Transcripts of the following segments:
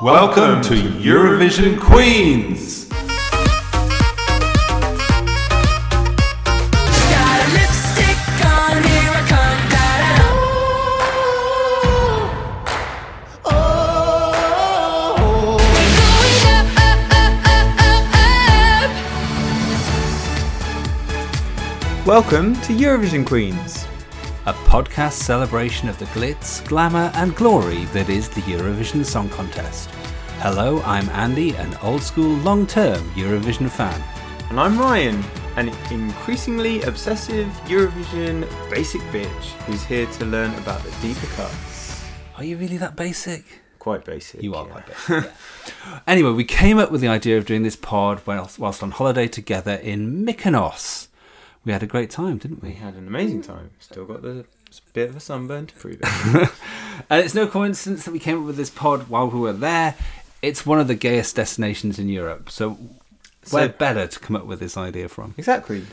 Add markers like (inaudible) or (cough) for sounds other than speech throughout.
Welcome to Eurovision Queens. Welcome to Eurovision Queens. a podcast celebration of the glitz, glamour, and glory that is the Eurovision Song Contest. Hello, I'm Andy, an old school, long term Eurovision fan. And I'm Ryan, an increasingly obsessive Eurovision basic bitch who's here to learn about the deeper cuts. Are you really that basic? Quite basic. You are yeah. quite basic. yeah. (laughs) anyway, we came up with the idea of doing this pod whilst, whilst on holiday together in Mykonos. We had a great time, didn't We we? had an amazing time. Still got the bit of a sunburn to prove it. (laughs) And it's no coincidence that we came up with this pod while we were there. It's one of the gayest destinations in Europe, so, So- where better to come up with this idea from? exactly.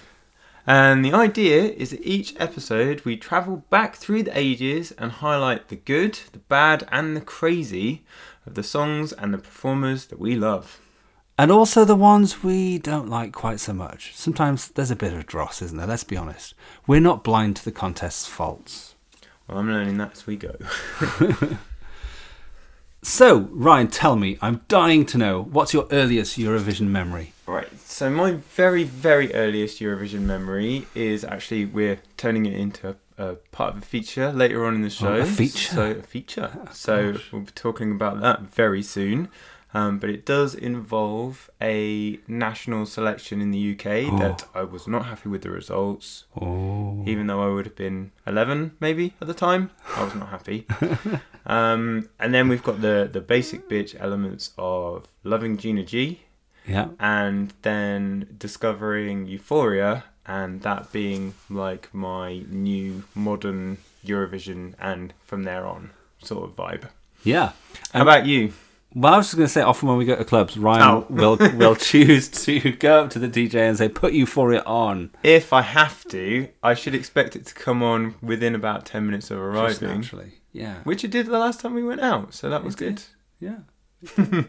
And the idea is that each episode we travel back through the ages and highlight the good, the bad, and the crazy of the songs and the performers that we love. And also the ones we don't like quite so much. Sometimes there's a bit of dross, isn't there? Let's be honest. We're not blind to the contest's faults. Well, I'm learning that as we go. (laughs) (laughs) So, Ryan, tell me, I'm dying to know, what's your earliest Eurovision memory? Right, so my very, very earliest Eurovision memory is actually we're turning it into a, a part of a feature later on in the show. Oh, a feature? So a feature. Oh, so we'll be talking about that very soon. Um, but it does involve a national selection in the UK Oh. that I was not happy with the results. Oh. Even though I would have been 11 maybe at the time, I was not happy. (laughs) um, and then we've got the, the basic bitch elements of loving Gina G Yeah. and then discovering Euphoria and that being like my new modern Eurovision and from there on sort of vibe. Yeah. How about you? Well, I was just going to say, often when we go to clubs, Ryan Oh. (laughs) will will choose to go up to the DJ and say, "Put Euphoria on." If I have to, I should expect it to come on within about 10 minutes of Just arriving, naturally. Yeah. which it did the last time we went out, so that was It good. did. Yeah.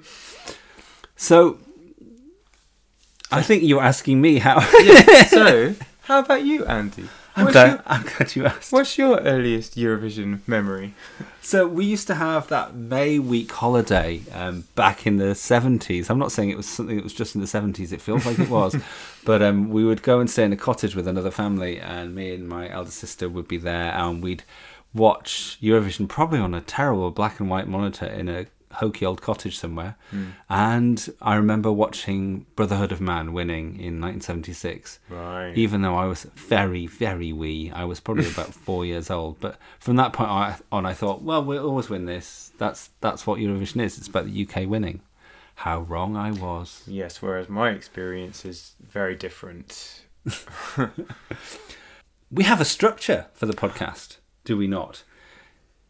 (laughs) so, I think you're asking me how. Yeah, so, (laughs) how about you, Andy? I'm, glad, your, I'm glad you asked. what's your earliest Eurovision memory? So we used to have that May week holiday um, back in the seventies. I'm not saying it was something that was just in the seventies. It feels like it was, (laughs) but um, we would go and stay in a cottage with another family, and me and my elder sister would be there, and we'd watch Eurovision probably on a terrible black and white monitor in a hokey old cottage somewhere. Hmm. And I remember watching Brotherhood of Man winning in 1976 Right. even though I was very, very wee. I was probably (laughs) about four years old. But from that point on, on, I thought, well, we'll always win this. That's that's what Eurovision is. It's about the UK winning. How wrong I was. Yes, whereas my experience is very different. (laughs) We have a structure for the podcast, do we not?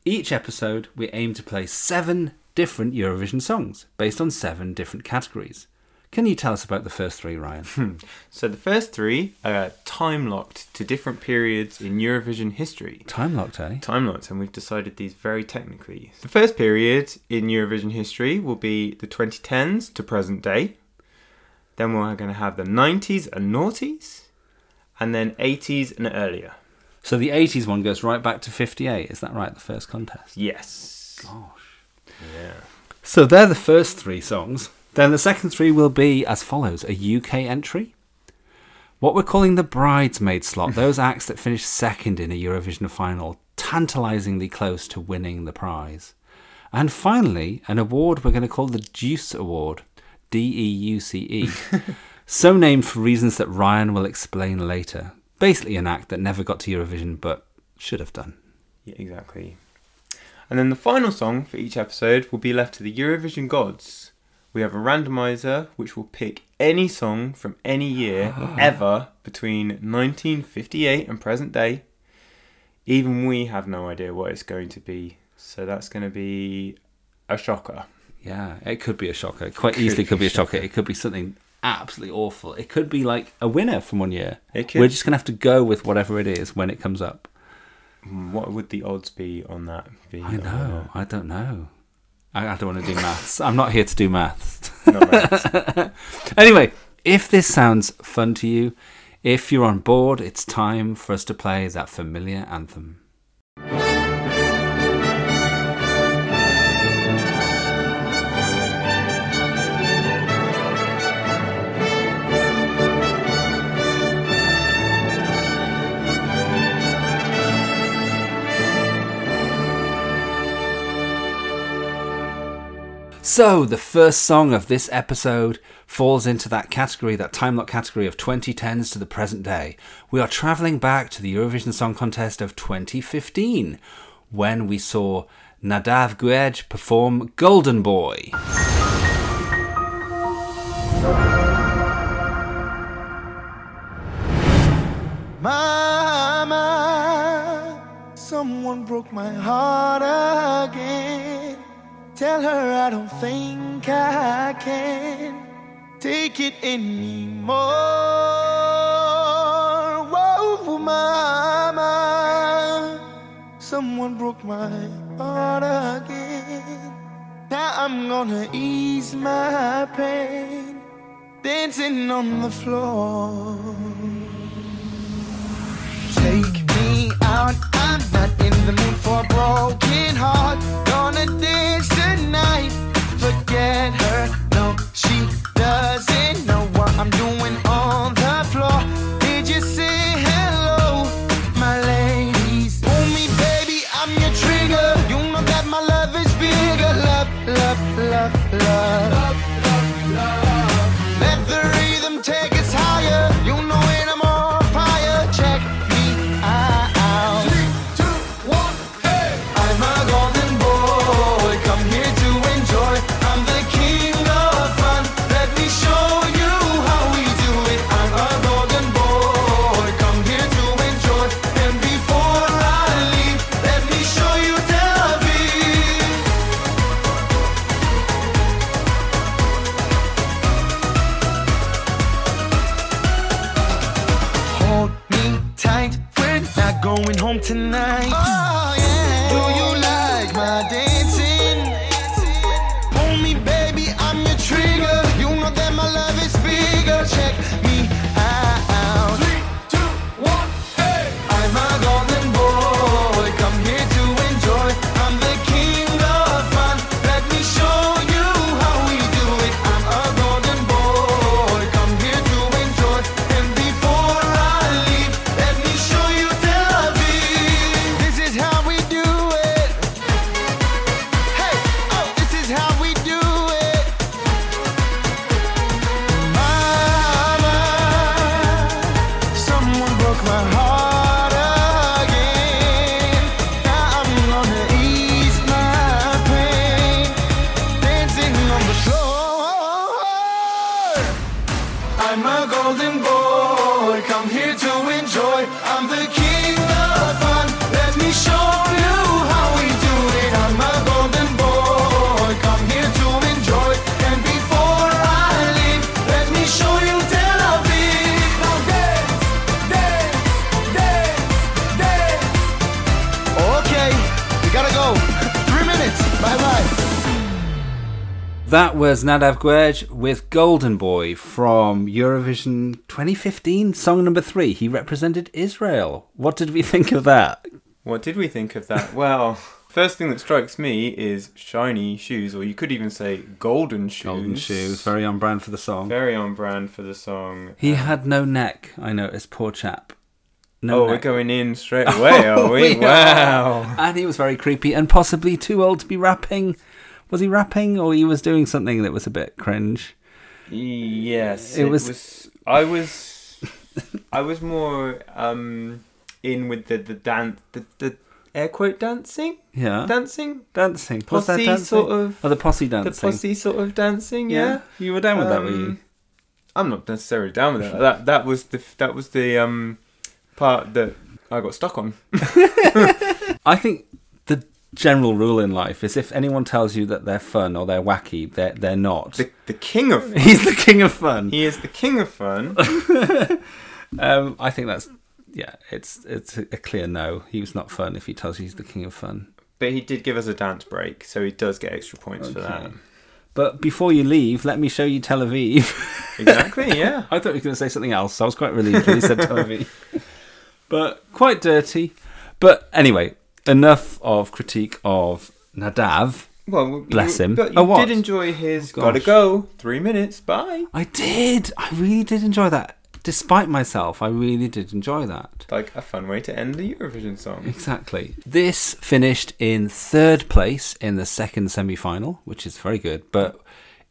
Each episode, we aim to play seven different Eurovision songs based on seven different categories. Can you tell us about the first three, Ryan? (laughs) So the first three are time locked to different periods in Eurovision history. Time locked, eh? Time locked, and we've decided these very technically. The first period in Eurovision history will be the 2010s to present day. Then we're going to have the 90s and noughties, and then 80s and earlier. So the 80s one goes right back to 58. Is that right? The first contest. Yes. Gosh. Yeah. So they're the first three songs. Then the second three will be as follows a UK entry. What we're calling the bridesmaid slot, (laughs) those acts that finish second in a Eurovision final, tantalisingly close to winning the prize. And finally, an award we're going to call the Deuce Award, D E U C E. (laughs) So named for reasons that Ryan will explain later. Basically, an act that never got to Eurovision but should have done. Yeah, exactly. And then the final song for each episode will be left to the Eurovision gods. We have a randomizer which will pick any song from any year (gasps) ever between 1958 and present day. Even we have no idea what it's going to be. So that's going to be a shocker. Yeah, it could be a shocker. It quite easily could be a shocker. It could be something absolutely awful. It could be like a winner from one year. It could. We're just gonna have to go with whatever it is when it comes up. What would the odds be on that being? I know. I don't know. I, I don't want to do maths. (laughs) I'm not here to do maths. Not right. (laughs) anyway, if this sounds fun to you, if you're on board, it's time for us to play that familiar anthem. So, the first song of this episode falls into that category, that time lock category of 2010s to the present day. We are travelling back to the Eurovision Song Contest of 2015 when we saw Nadav Guedj perform Golden Boy. Mama, someone broke my heart again. Tell her I don't think I can take it anymore. Whoa, mama, someone broke my heart again. Now I'm gonna ease my pain, dancing on the floor. Take me out, I'm not the mood for a broken heart. Gonna dance tonight, forget her. Nadav Guedj with Golden Boy from Eurovision 2015, song number three. He represented Israel. What did we think of that? What did we think of that? Well, first thing that strikes me is shiny shoes, or you could even say golden shoes. Golden shoes, very on brand for the song. Very on brand for the song. He had no neck, I noticed, poor chap. No oh, we're going in straight (laughs) away, are we? We are. Wow. And he was very creepy and possibly too old to be rapping. Was he rapping or he was doing something that was a bit cringe? Yes, It it, was- was... I was. I was more um in with the the dance, the, the air quote dancing, Yeah. dancing, dancing. Posse dancing? sort of- Oh, the posse the dancing. posse sort of dancing. Yeah. Yeah, You were down with that, were you? Um, I'm not necessarily down with that. That that was the that was the um part that I got stuck on. (laughs) (laughs) I think the general rule in life is if anyone tells you that they're fun or they're wacky, they're, they're not. The the king of fun. (laughs) He's the king of fun. He is the king of fun. (laughs) Um, I think that's yeah, it's it's a clear no. He was not fun if he tells you he's the king of fun. But he did give us a dance break, so he does get extra points for that. But before you leave, let me show you Tel Aviv. (laughs) Exactly, yeah. I thought you were going to say something else. So I was quite relieved when you said Tel Aviv. But quite dirty. But anyway, enough of critique of Nadav. Well, you- Bless him. But you Oh, what? did enjoy his Oh, "Gotta. Go" three minutes. Bye. I did. I really did enjoy that. Despite myself, I really did enjoy that. Like a fun way to end the Eurovision song. Exactly. This finished in third place in the second semi final, which is very good. But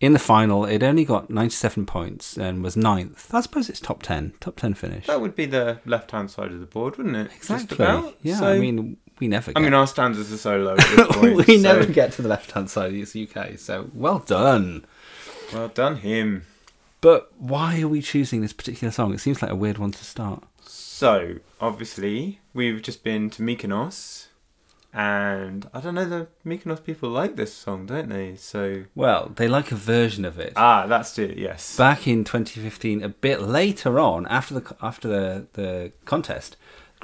in the final, it only got 97 points and was ninth. I suppose it's top 10. Top 10 finish. That would be the left-hand side of the board, wouldn't it? Exactly. Yeah, So- I mean, we never get. I mean, our standards are so low. (laughs) Point, we so never get to the left hand side of the UK, so well done. Well done, him. But why are we choosing this particular song? It seems like a weird one to start. So obviously, we've just been to Mykonos, and I don't know. The Mykonos people like this song, don't they? So Well, they like a version of it. ah, that's it. Yes. Back in 2015, a bit later on, after the after the, the contest,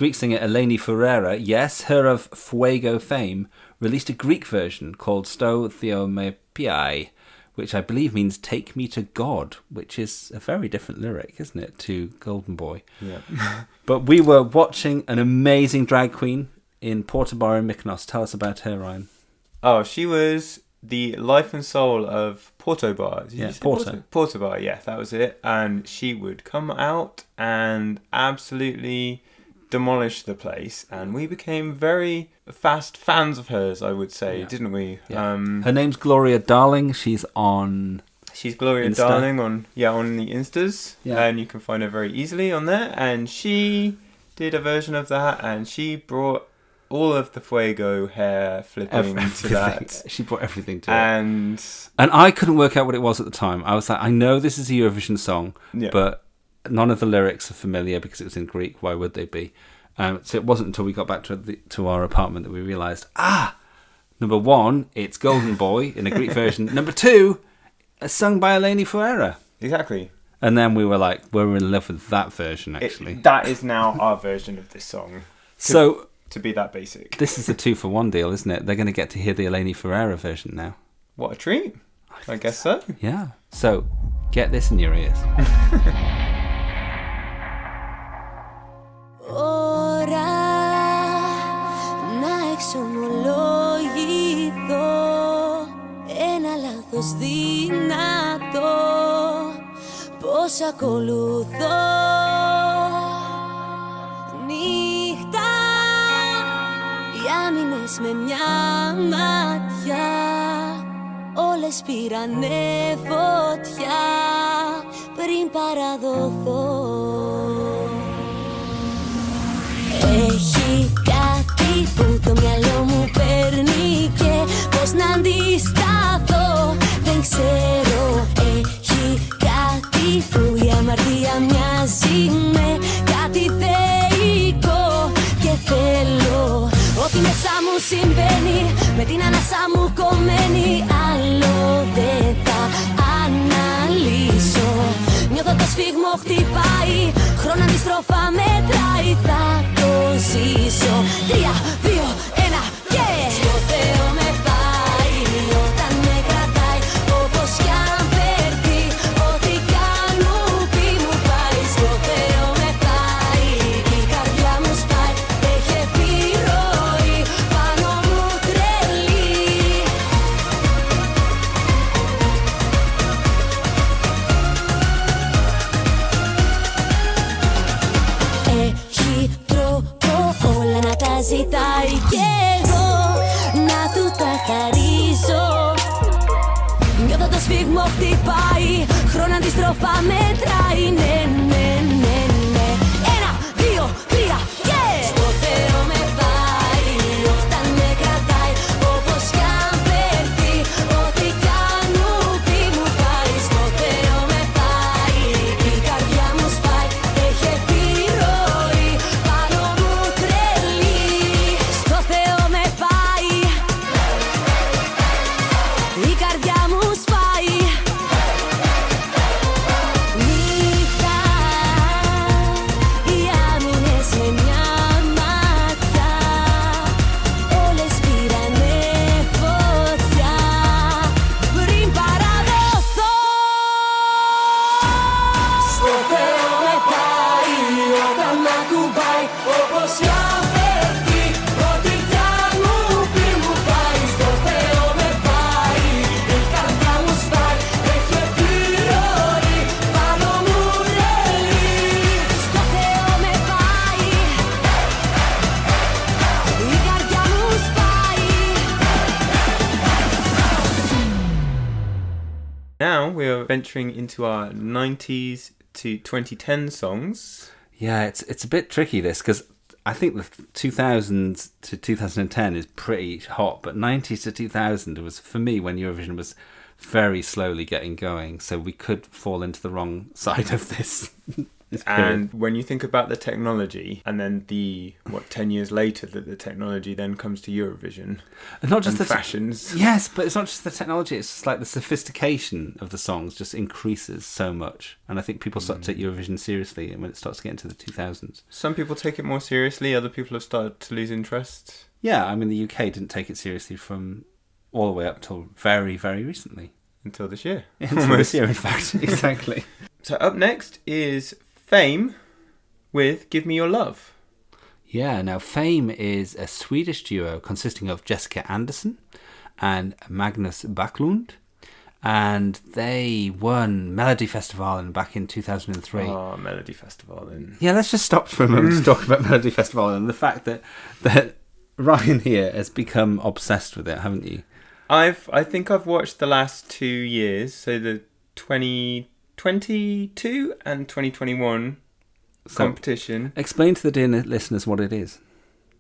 Greek singer Eleni Foureira, yes, her of Fuego fame, released a Greek version called Sto Theo Me Paei, which I believe means "Take me to God," which is a very different lyric, isn't it, to Golden Boy? yeah. (laughs) But we were watching an amazing drag queen in Portobello in Mykonos. Tell us about her, Ryan. Oh, she was the life and soul of Porto Bar. Did Yeah, Porto. Porto? Porto Bar, yeah, that was it. And she would come out and absolutely demolish the place. And we became very fast fans of hers, I would say, Yeah. didn't we? Yeah. Um, Her name's Gloria Darling. She's on. She's Gloria Insta. Darling on yeah on the Instas, Yeah. and you can find her very easily on there. And she did a version of that, and she brought all of the Fuego hair flipping to that. She brought everything to it. And And I couldn't work out what it was at the time. I was like, I know this is a Eurovision song, Yeah. but none of the lyrics are familiar because it was in Greek. Why would they be? Um, so it wasn't until we got back to the, to our apartment that we realised, ah, number one, it's Golden Boy in a Greek (laughs) version. Number two, it's sung by Eleni Foureira. exactly, And then we were like, we're in love with that version It- actually. that is now our version of this song. so To be that basic, this is a two for one deal, isn't it? They're going to get to hear the Eleni Foureira version now. what a treat! I guess so. Yeah. So get this in your ears. (laughs) δυνατό Πώς ακολουθώ. Νύχτα Οι άμυνες με μια ματιά Όλες πήρανε φωτιά Πριν παραδοθώ. Έχει κάτι που το μυαλό μου παίρνει και πώς να αντισταθώ δεν ξέρω Έχει κάτι που η αμαρτία μοιάζει με. Κάτι θεϊκό και θέλω. Ό,τι μέσα μου συμβαίνει με την ανάσα μου κομμένη. Άλλο δεν θα αναλύσω. Νιώθω το σφίγμο χτυπάει Χρόνο αντιστροφά μετράει. Θα το ζήσω. Τρία, δύο, ένα venturing into our 90s to 2010 songs. Yeah, it's it's a bit tricky this because I think the 2000s to 2010 is pretty hot, but 90s to 2000 was for me when Eurovision was very slowly getting going, so we could fall into the wrong (laughs) side of this. And when you think about the technology, and then the what ten years later that the technology then comes to Eurovision And not just and the te- fashions. Yes, but it's not just the technology, it's just like the sophistication of the songs just increases so much. And I think people start to take mm. Eurovision seriously when it starts to get into the 2000s. Some people take it more seriously. Other people have started to lose interest. Yeah, I mean, the UK didn't take it seriously from all the way up till very, very recently. Until this year. (laughs) Until this year, in fact. (laughs) exactly. (laughs) So up next is Fame with Give Me Your Love. Yeah, now Fame is a Swedish duo consisting of Jessica Andersson and Magnus Backlund. And they won Melody Festival back in 2003. Oh, ah, Melody Festival Yeah, let's just stop for a moment to talk about Melody Festival and the fact that that Ryan here has become obsessed with it, haven't you? I've I think I've watched the last two years, so the 2022 and 2021 So, competition. explain to the dear listeners what it is.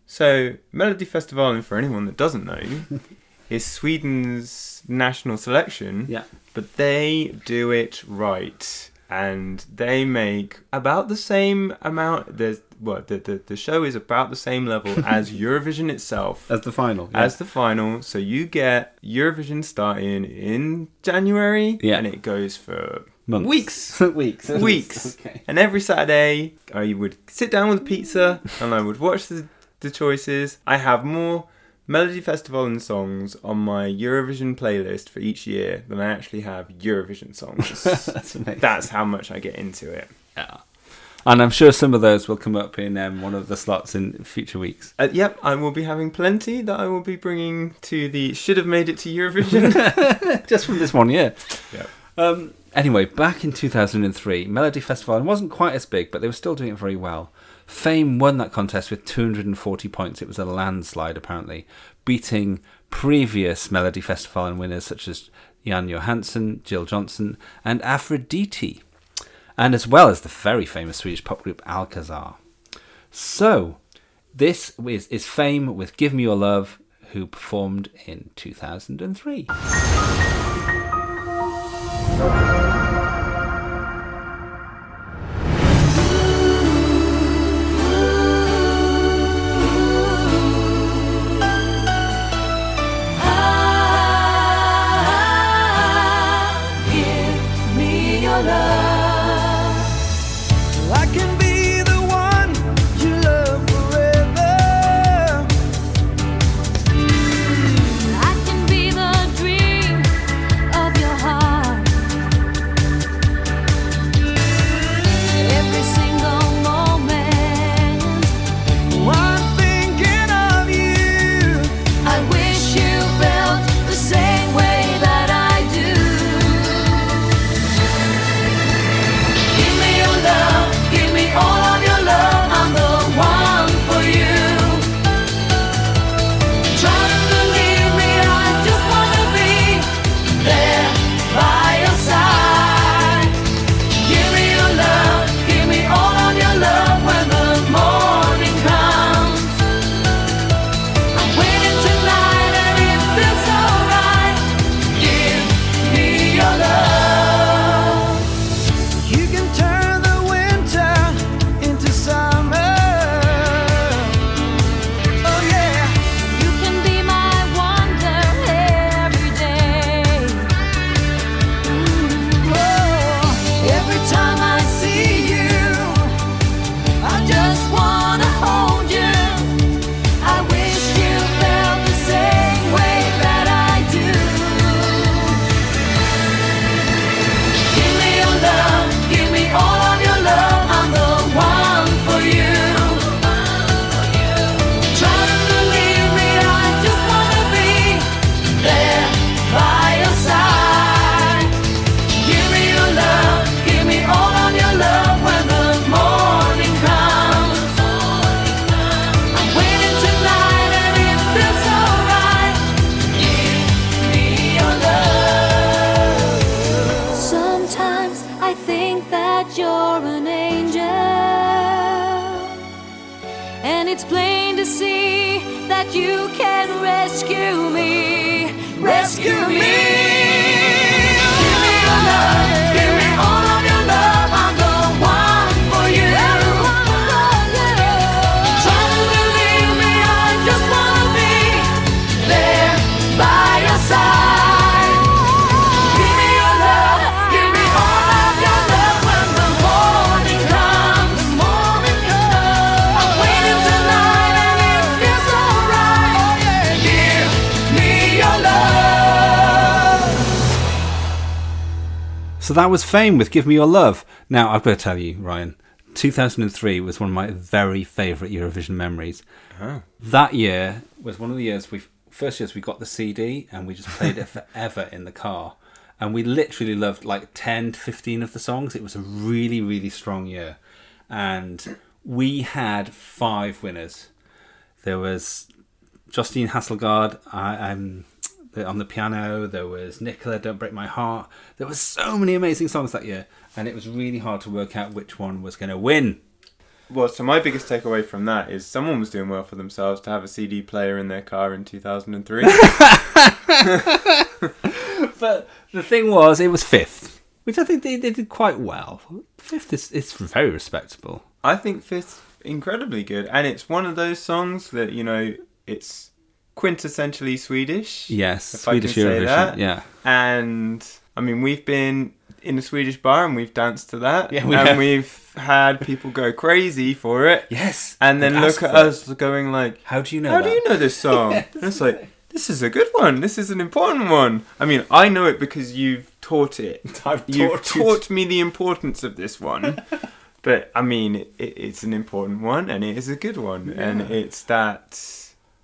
So Melodifestivalen, for anyone that doesn't know, (laughs) is Sweden's national selection. Yeah. but they do it right and they make about the same amount there's well the, the, the show is about the same level (laughs) as eurovision itself As the final. as the final so you get eurovision starting in january Yeah. and it goes for Months. weeks (laughs) weeks. (laughs) weeks Okay. and every saturday i would sit down with pizza (laughs) and i would watch the, the choices i have more melody festival and songs on my eurovision playlist for each year than i actually have eurovision songs That's amazing. that's how much i get into it Yeah. And I'm sure some of those will come up in um, one of the slots in future weeks. uh, yep i will be having plenty that i will be bringing to the should have made it to eurovision Just from this one year. Yep. Um, anyway, back in 2003, Melody Festival wasn't quite as big, but they were still doing it very well. Fame won that contest with 240 points. It was a landslide, apparently, beating previous Melody Festival winners such as Jan Johansson, Jill Johnson, and Afro-dite, and as well as the very famous Swedish pop group Alcazar. So, this is, is Fame with Give Me Your Love, who performed in 2003. So that was Fame with Give Me Your Love. Now, I've got to tell you, Ryan, 2003 was one of my very favourite Eurovision memories. That year was one of the years we first years we got the CD and we just played it (laughs) forever in the car. And we literally loved like 10 to 15 of the songs. It was a really, really strong year. And we had five winners. There was Justine Hasselgaard I, um, the- on the piano. There was Nicola, Don't Break My Heart. There were so many amazing songs that year, and it was really hard to work out which one was going to win. Well, so my biggest takeaway from that is someone was doing well for themselves to have a CD player in their car in 2003. (laughs) But the thing was, it was fifth, which I think they, they did quite well. Fifth is it's very respectable. I think fifth incredibly good, and it's one of those songs that you know it's quintessentially Swedish. Yes, if I can Swedish say Eurovision. that. Yeah, And I mean, we've been in a Swedish bar and we've danced to that, Yeah, we and have. we've had people go crazy for it. yes, And then look at for it. us going like, How do you know? How that? do you know this (laughs) song? And it's like, this is a good one. This is an important one. I mean, I know it because you've taught it. (laughs) I've You've taught taught me the importance of this one. (laughs) but I mean, it, it's an important one, and it is a good one, and it's that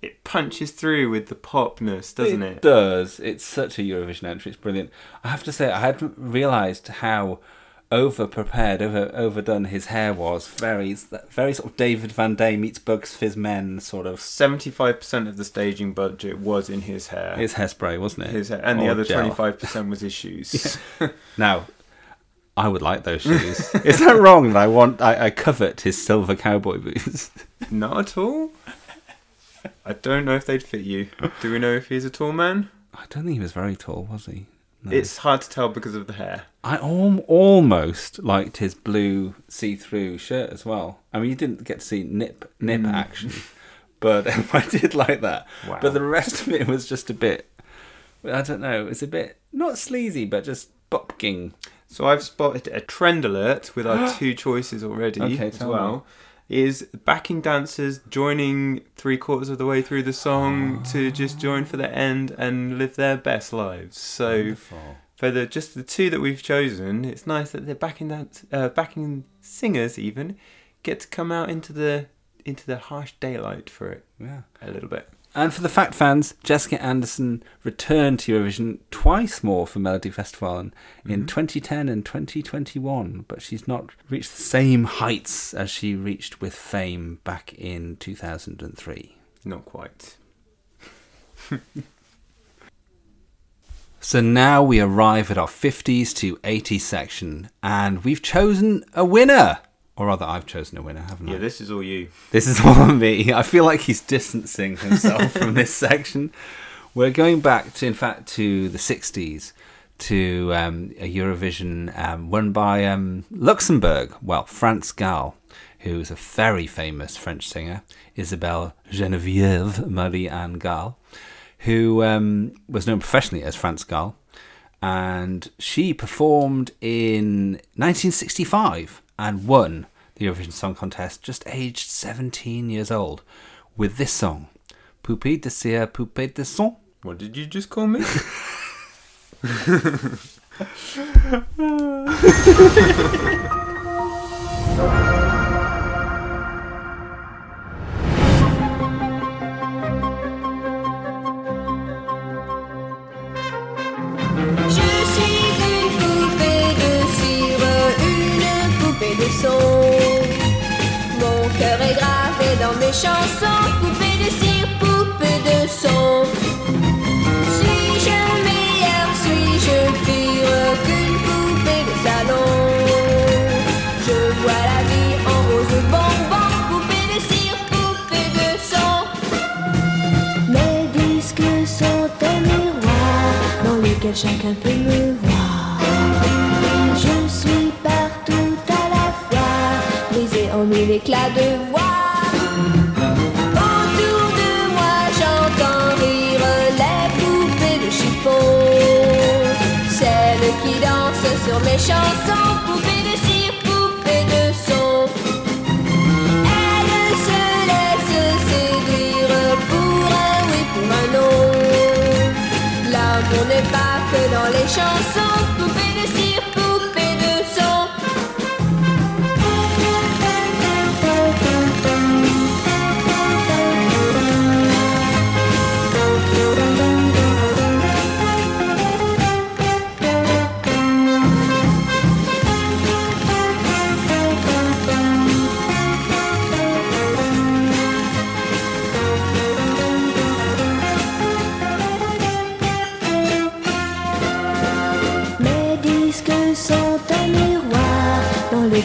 it punches through with the popness, doesn't it? It does. It's such a Eurovision entry. It's brilliant. I have to say, I hadn't realised how over prepared, over overdone his hair was. Very, very sort of David Van Day meets Bucks Fizz Men sort of. Seventy-five percent of the staging budget was in his hair. His hairspray, wasn't it? His hair, and the other twenty-five percent was his shoes. (laughs) Now, I would like those (laughs) shoes. Is that wrong? That I want, I, I covet his silver cowboy boots. Not at all. I don't know if they'd fit you. Do we know if he's a tall man? I don't think he was very tall, was he? No. It's hard to tell because of the hair. I al- almost liked his blue see-through shirt as well. I mean, you didn't get to see nip nip mm. action, (laughs) but (laughs) I did like that. Wow. But the rest of it was just a bit. I don't know. It's a bit not sleazy, but just bopking. So I've spotted a trend alert with our (gasps) two choices already Okay, as well. Is backing dancers joining three quarters of the way through the song to just join for the end and live their best lives. So for the just the two that we've chosen, it's nice that the backing dance, uh, backing singers even get to come out into the into the harsh daylight for it Yeah. a little bit. And for the fact fans, Jessica Andersson returned to Eurovision twice more for Melody Festival in, mm-hmm. in 2010 and 2021, but she's not reached the same heights as she reached with Fame back in 2003. Not quite. (laughs) So now we arrive at our 50s to 80s section, and we've chosen a winner. Or rather, I've chosen a winner, haven't I? Yeah, this is all you. This is all me. I feel like he's distancing himself (laughs) from this section. We're going back to, in fact, to the 60s, to um, a Eurovision um, won by um, Luxembourg. Well, France Gall, who's a very famous French singer, Isabelle Geneviève Marie Anne Gall, who um, was known professionally as France Gall. And she performed in 1965 and won the Eurovision Song Contest just aged 17 years old with this song, Poupée de cire, Poupée de son. What did you just call me? (laughs) (laughs) mes chansons, poupée de cire, poupée de son. Suis-je meilleur, suis-je pire qu'une poupée de salon? Je vois la vie en rose bonbon, poupée de cire, poupée de son. Mes disques sont un miroir dans lequel chacun peut me voir. Je suis partout à la fois, brisé en mille éclats de voix. Sur mes chansons, poupées de cire, poupées de son. Elles se laissent séduire pour un oui, pour un non. L'amour n'est pas que dans les chansons,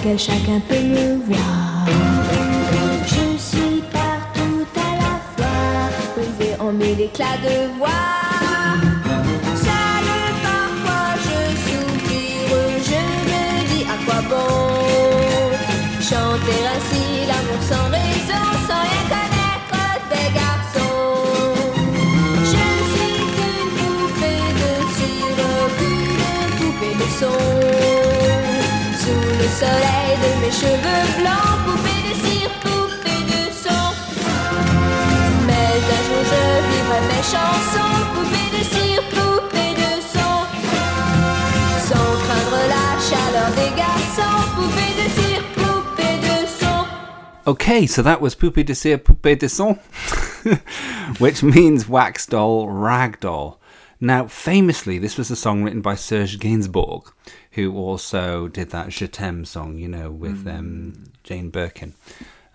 lequel chacun peut me voir. Je suis partout à la fois, brisé en mille éclats de voix. Seul parfois je soupire, je me dis à quoi bon chanter ainsi l'amour sans raison, sans rien connaître des garçons. Je suis qu'une poupée de cire, qu'une poupée de son. Soleil de mes cheveux blancs, poupée de cire, poupée de son. Mais un jour je vivrai mes chansons, poupée de cire, poupée de son. Sans craindre la chaleur des garçons, poupée de cire, poupée de son. Okay, so that was Poupée de Cire, Poupée de Son, (laughs) which means wax doll, rag doll. Now, famously, this was a song written by Serge Gainsbourg, who also did that Je t'aime song, you know, with um, Jane Birkin.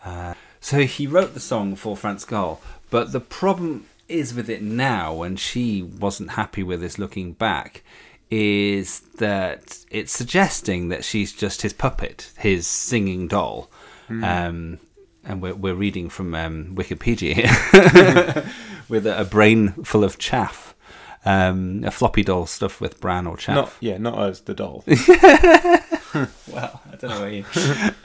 Uh, so he wrote the song for France Gall, but the problem is with it now, and she wasn't happy with this looking back, is that it's suggesting that she's just his puppet, his singing doll. Um, and we're, we're reading from um, Wikipedia here (laughs) (laughs) with a, a brain full of chaff. Um, a floppy doll stuff with bran or chaff. Not yeah, not us, the doll. (laughs) well, I don't know about you.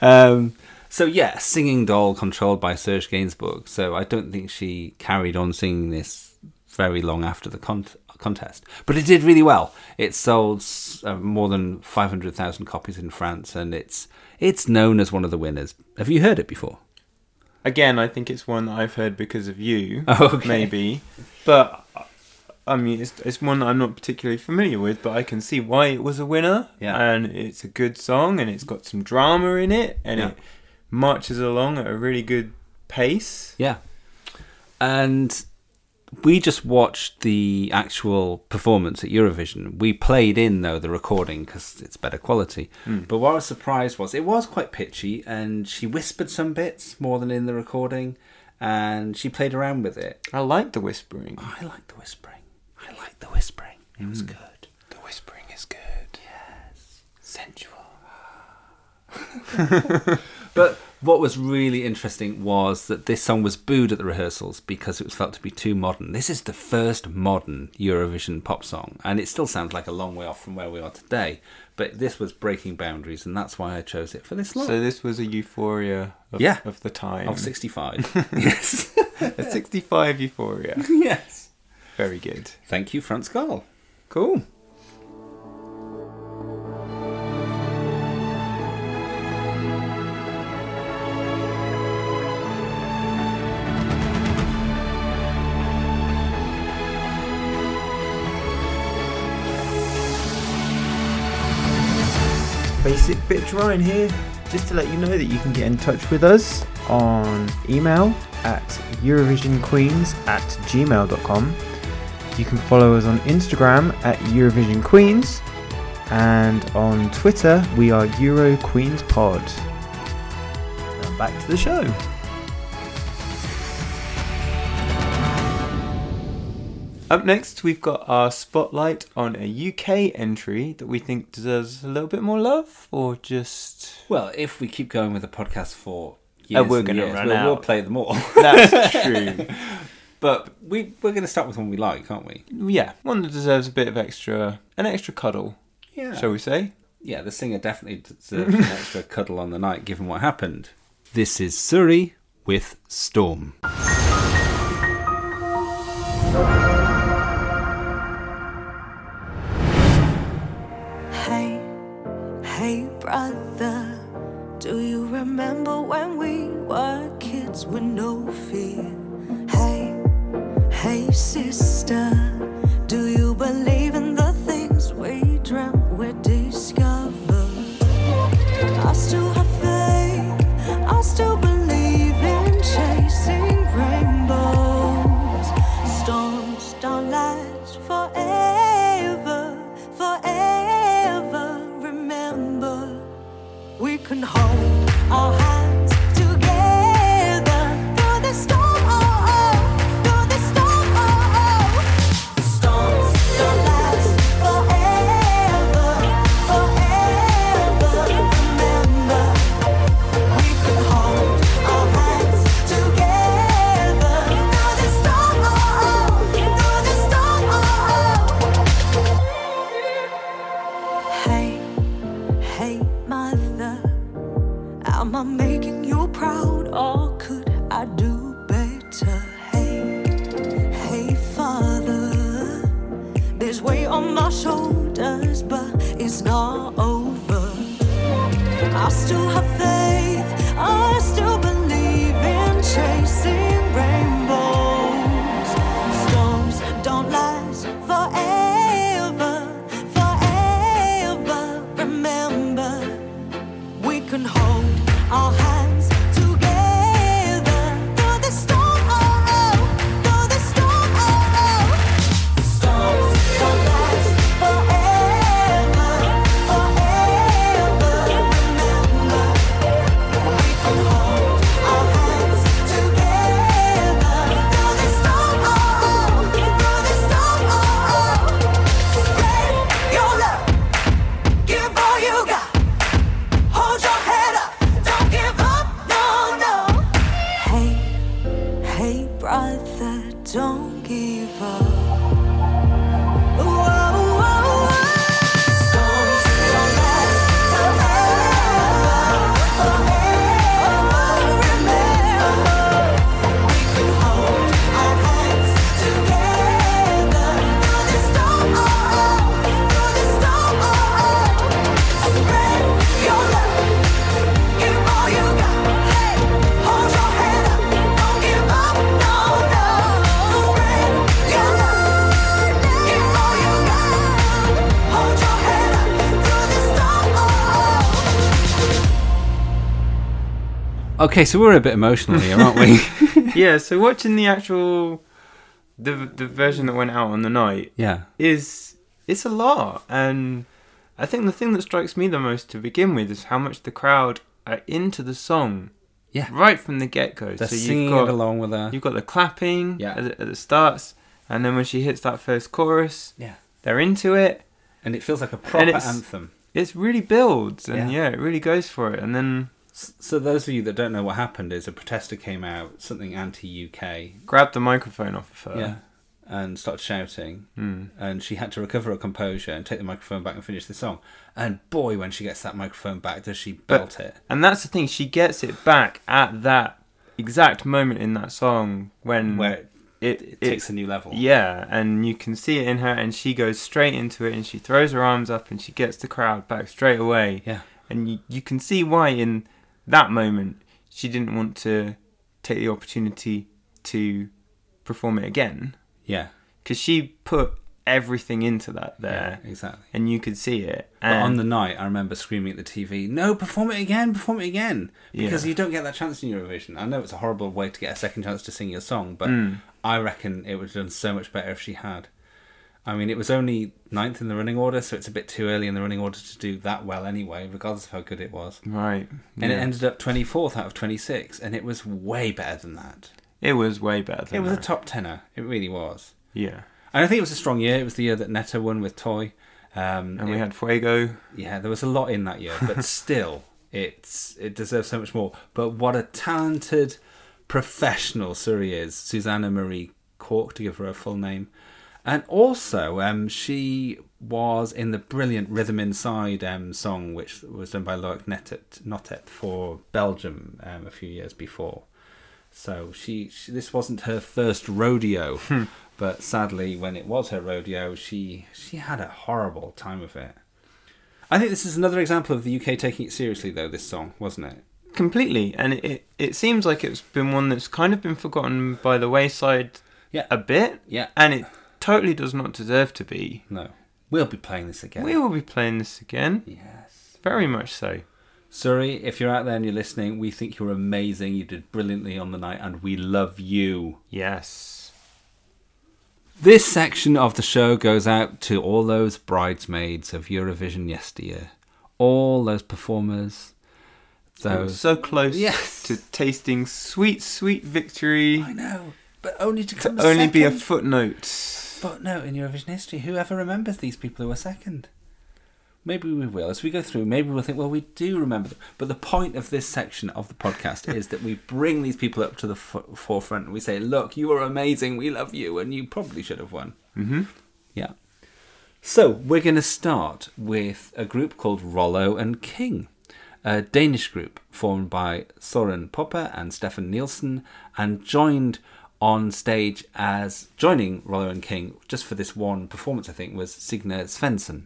(laughs) um, so yeah, singing doll controlled by Serge Gainsbourg. So I don't think she carried on singing this very long after the con- contest, but it did really well. It sold uh, more than five hundred thousand copies in France, and it's it's known as one of the winners. Have you heard it before? Again, I think it's one that I've heard because of you, (laughs) Okay. maybe. But I mean, it's it's one that I'm not particularly familiar with, but I can see why it was a winner. Yeah. and it's a good song, and it's got some drama in it, and Yeah. it marches along at a really good pace. Yeah. And we just watched the actual performance at Eurovision. We played in, though, the recording because it's better quality. Hmm. But what I was surprised was it was quite pitchy and she whispered some bits more than in the recording and she played around with it. I like the whispering. I like the whispering. I like the whispering. It was hmm. good. The whispering is good. Yes, sensual. (laughs) But what was really interesting was that this song was booed at the rehearsals because it was felt to be too modern. This is the first modern Eurovision pop song, and it still sounds like a long way off from where we are today. But this was breaking boundaries, and that's why I chose it for this lot So this was a euphoria of, Yeah. of the time. of 65. (laughs) yes. (laughs) a 65 euphoria. yes. Very good. Thank you, France Gall. Cool. Basic Bitch Ryan here, just to let you know that you can get in touch with us on email at EurovisionQueens at gmail.com. You can follow us on Instagram at Eurovision Queens, and on Twitter we are Euro Queens Pod. Now back to the show. Up next, we've got our spotlight on a UK entry that we think deserves a little bit more love, or just Well, if we keep going with the podcast for oh, years, we're gonna run we'll, we'll play them all. that's (laughs) true. But we we're going to start with one we like, aren't we? Yeah, one that deserves a bit of extra, an extra cuddle, Yeah. shall we say? yeah, the singer definitely deserves an extra (laughs) cuddle on the night, given what happened. This is SuRie with Storm. Hey, hey, brother, do you remember when we were kids with no fear? Hey, sister, do you believe in the things we dreamt we discovered? I still have faith, I still believe in chasing rainbows. Storms don't last forever, forever. Remember, we can hold our Okay, so we're a bit emotional here, aren't we? (laughs) (laughs) Yeah. So watching the actual, the the version that went out on the night yeah. is it's a lot, and I think the thing that strikes me the most to begin with is how much the crowd are into the song Yeah. right from the get go. So singing you've got it along with her. you've got the clapping Yeah. at, the, at the starts, and then when she hits that first chorus, Yeah. they're into it. And it feels like a proper it's- anthem. It's really builds, and Yeah. yeah. it really goes for it. And then So those of you that don't know what happened is a protester came out, something anti-UK, grabbed the microphone off of her. yeah, and started shouting, Hmm. and she had to recover her composure and take the microphone back and finish the song. And boy, when she gets that microphone back, does she belt it? And that's the thing, she gets it back at that exact moment in that song when Where it, it, it it- takes a new level. Yeah, and you can see it in her, and she goes straight into it, and she throws her arms up, and she gets the crowd back straight away. Yeah. And you, you can see why in that moment she didn't want to take the opportunity to perform it again, Yeah. because she put everything into that there, Yeah, exactly. and you could see it. But on the night, I remember screaming at the TV, "No, perform it again! Perform it again!" Because Yeah. you don't get that chance in Eurovision. I know it's a horrible way to get a second chance to sing your song, but Mm. I reckon it would have done so much better if she had. I mean, it was only ninth in the running order, so it's a bit too early in the running order to do that well anyway, regardless of how good it was. right, And it ended up 24th out of 26, and it was way better than that. it was way better. Than It was a top tenner. It really was. yeah. And I think it was a strong year. It was the year that Netta won with Toy. Um, And we it- had Fuego. yeah, there was a lot in that year, but (laughs) still, it's it deserves so much more. But what a talented professional SuRie is, Susanna Marie Cork to give her a full name. And also, um, she was in the brilliant Rhythm Inside um, song, which was done by Loïc Nottet, Nottet for Belgium um, a few years before. So she, she this wasn't her first rodeo, but sadly, when it was her rodeo, she she had a horrible time of it. I think this is another example of the UK taking it seriously, though. This song, wasn't it? completely, and it, it it seems like it's been one that's kind of been forgotten by the wayside Yeah. a bit. Yeah. and it totally does not deserve to be. No, we'll be playing this again. We will be playing this again, Yes. very much so. SuRie, if you're out there and you're listening, we think you're amazing. You did brilliantly on the night, and we love you. Yes. This section of the show goes out to all those bridesmaids of Eurovision yesteryear, all those performers, those. So close Yes. to tasting sweet, sweet victory. I know, but only to To only be a footnote. Footnote in Eurovision history. Whoever remembers these people who were second? Maybe we will. As we go through, maybe we'll think, well, we do remember them. But the point of this section of the podcast is that we bring these people up to the f- forefront and we say, look, you are amazing. We love you. And you probably should have won. Mm-hmm. Yeah. So we're going to start with a group called Rollo and King, a Danish group formed by Søren Poppe and Stefan Nielsen, and joined on stage as joining Rollo and King just for this one performance. I think was Signe Svendsen,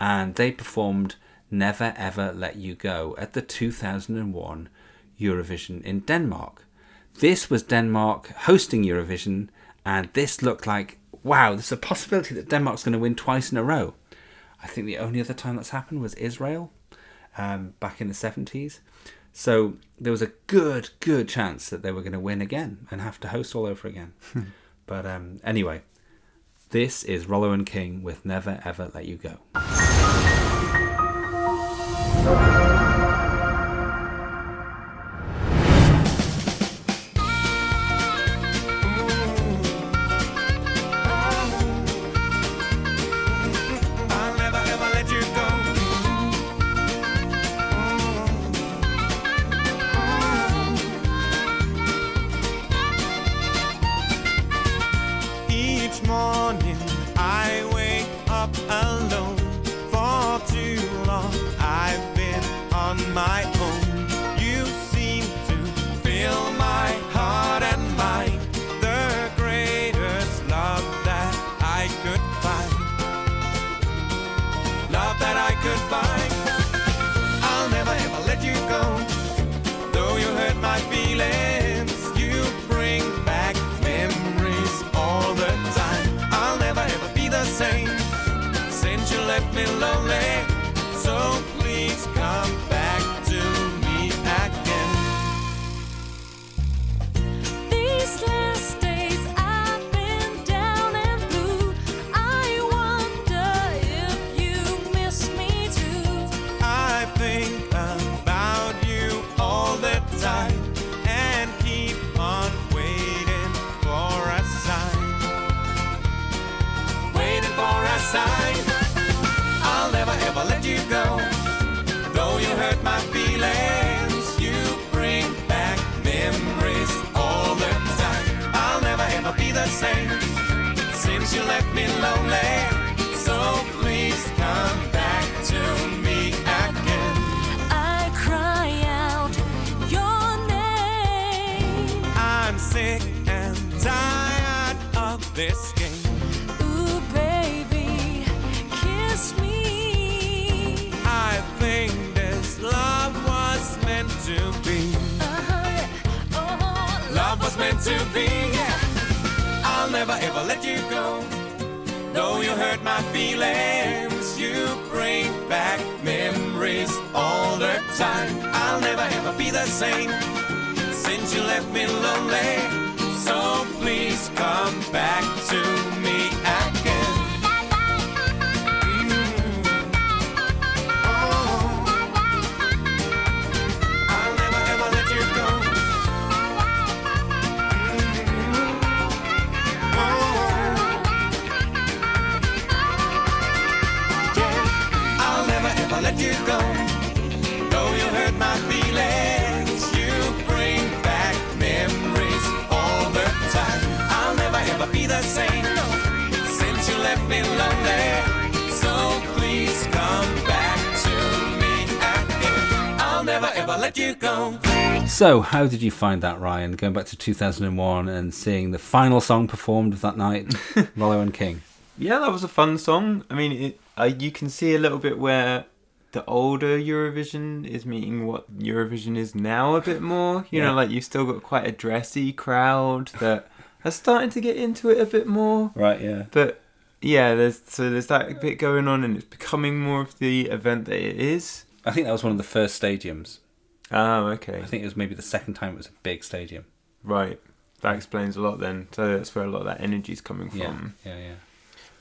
and they performed "Never Ever Let You Go" at the 2001 Eurovision in Denmark. This was Denmark hosting Eurovision, and this looked like wow, there's a possibility that Denmark's going to win twice in a row. I think the only other time that's happened was Israel um, back in the 70s. So there was a good, good chance that they were going to win again and have to host all over again. but um, anyway, this is Rollo and King with Never Ever Let You Go. Never ever let you go. Though you hurt my feelings, you bring back memories all the time. I'll never ever be the same since you left me lonely. So please come back to me I let you go. So, how did you find that, Ryan? Going back to 2001 and seeing the final song performed that night, (laughs) Rollo and King. Yeah, that was a fun song. I mean, it, uh, you can see a little bit where the older Eurovision is meeting what Eurovision is now a bit more. You Yeah. know, like you've still got quite a dressy crowd that are starting to get into it a bit more. Right, yeah. But yeah, there's so there's that bit going on, and it's becoming more of the event that it is. I think that was one of the first stadiums. Oh, okay, I think it was maybe the second time it was a big stadium. right. That explains a lot then. So that's where a lot of that energy's coming from. Yeah, yeah, yeah.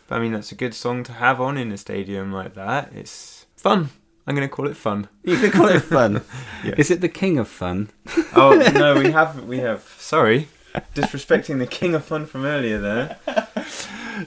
But I mean, that's a good song to have on in a stadium like that. It's fun. I'm going to call it fun. You could call it fun. (laughs) Is it the king of fun? Oh no, we have we have. Sorry, disrespecting the king of fun from earlier there. (laughs)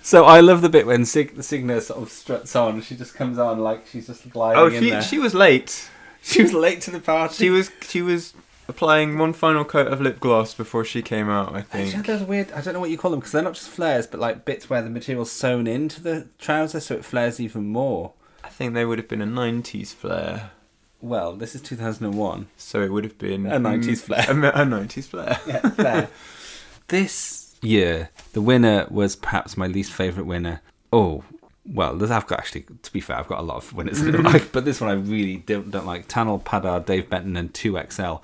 So I love the bit when Sig- the Signa sort of struts on. She just comes on like she's just lying Oh, she there. she was late. (laughs) she was late to the party. She was she was applying one final coat of lip gloss before she came out. I think She had those weird. I don't know what you call them because they're not just flares, but like bits where the material's sewn into the trouser, so it flares even more. I think they would have been a '90s flare. Well, this is 2001. So it would have been A 90s flare. (laughs) A, a 90s flare. (laughs) Yeah, fair. this year, the winner was perhaps my least favourite winner. Oh, well, there's, I've got actually, to be fair, I've got a lot of winners I don't like, but this one I really don't, don't like. Tanel Padar, Dave Benton, and 2XL.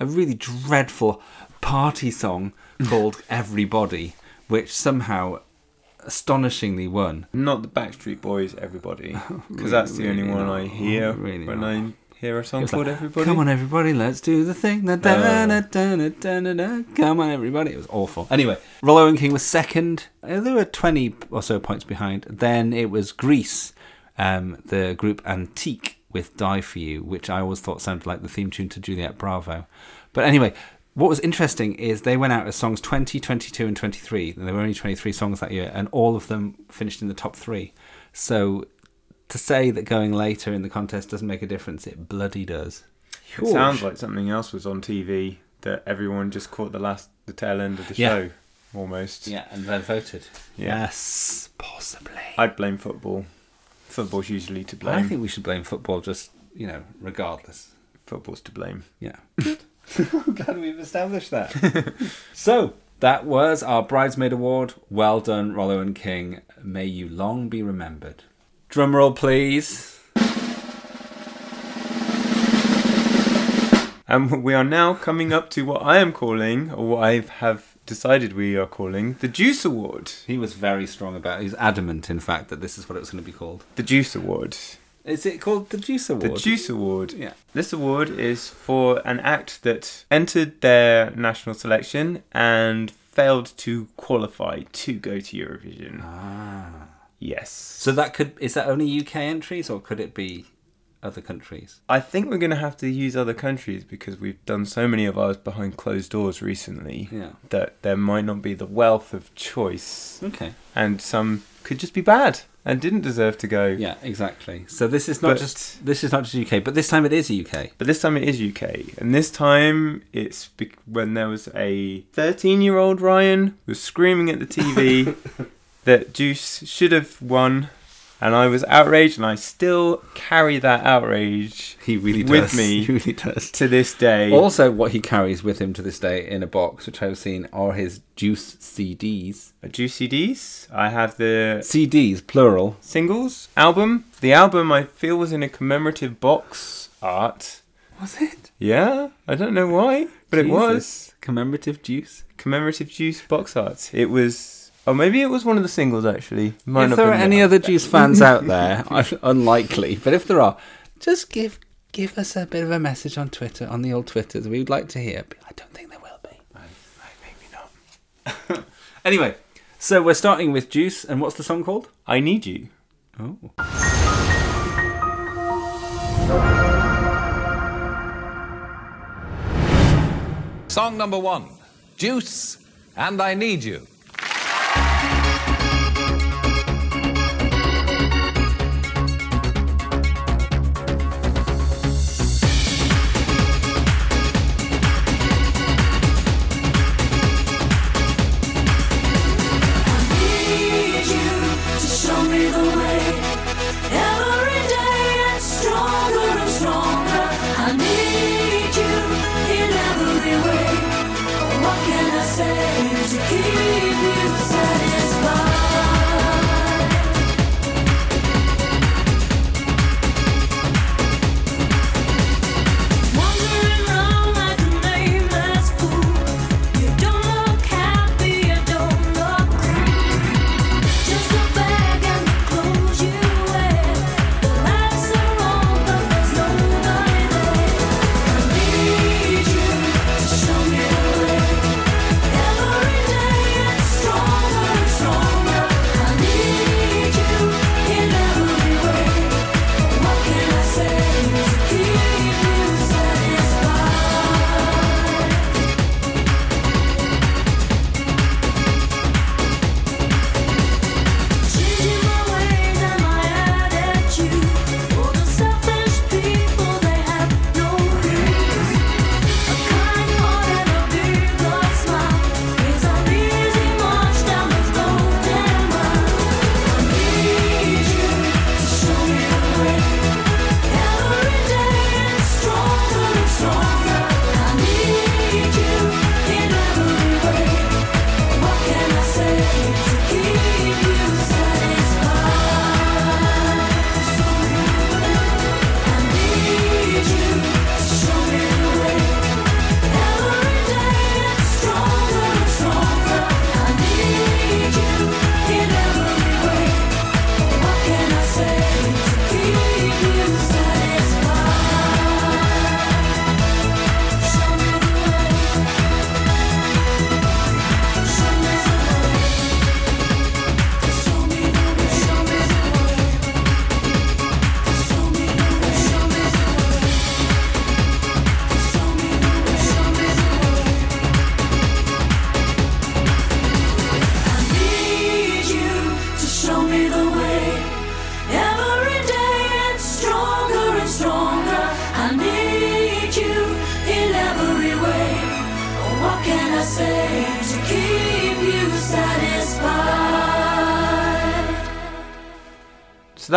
A really dreadful party song (laughs) called Everybody, which somehow astonishingly won. Not the Backstreet Boys, everybody, (laughs) because that's the only Really one not. I hear Really when not. I hear a song called like, Everybody. Come on, everybody, let's do the thing. Da, da, Uh. da, da, da, da, da, da. Come on, everybody. It was awful. Anyway, Rollo and King was second. Uh, They were 20 or so points behind. Then it was Greece, um, the group Antique with Die For You, which I always thought sounded like the theme tune to Juliet Bravo. But anyway, what was interesting is they went out as songs 20, 22, and 23. And there were only 23 songs that year, and all of them finished in the top three. So to say that going later in the contest doesn't make a difference, it bloody does. It sounds like something else was on TV that everyone just caught the last, the tail end of the Yeah. show, almost. Yeah, and then voted. Yeah. Yes, possibly. I'd blame football. Football's usually to blame. I think we should blame football just, you know, regardless. football's to blame. Yeah. I'm (laughs) (laughs) glad we've established that. (laughs) so, that was our Bridesmaid Award. Well done, Rollo and King. May you long be remembered. Drum roll, please. And we are now coming up to what I am calling, or what I have decided we are calling, the Deuce Award. He was very strong about it. He's adamant, in fact, that this is what it was going to be called. The Deuce Award. Is it called the Deuce Award? The Deuce Award. Yeah. This award is for an act that entered their national selection and failed to qualify to go to Eurovision. Ah. Yes. So that could is that only UK entries or could it be other countries? I think we're going to have to use other countries because we've done so many of ours behind closed doors recently Yeah. that there might not be the wealth of choice, Okay. and some could just be bad and didn't deserve to go. Yeah, exactly. So this is not But- just this is not just UK, but this time it is UK. But this time it is UK, and this time it's bec- when there was a 13-year-old Ryan was screaming at the TV (laughs) that Juice should have won, and I was outraged, and I still carry that outrage He really With does. me. (laughs) He really does. to this day. Also, what he carries with him to this day in a box, which I've seen, are his Juice CDs. A Juice CDs. I have the CDs, plural. singles album. The album I feel was in a commemorative box art. Was it? Yeah, I don't know why, but it was Jesus. commemorative juice. commemorative Juice box art. It was. Oh, maybe it was one of the singles actually. Might if not there are been any that. other Juice fans out there, (laughs) unlikely, but if there are, just give give us a bit of a message on Twitter, on the old Twitters. We'd like to hear. I don't think there will be. maybe not. (laughs) Anyway, so we're starting with Juice, and what's the song called? I need you. Oh. Song number one Juice and I Need You.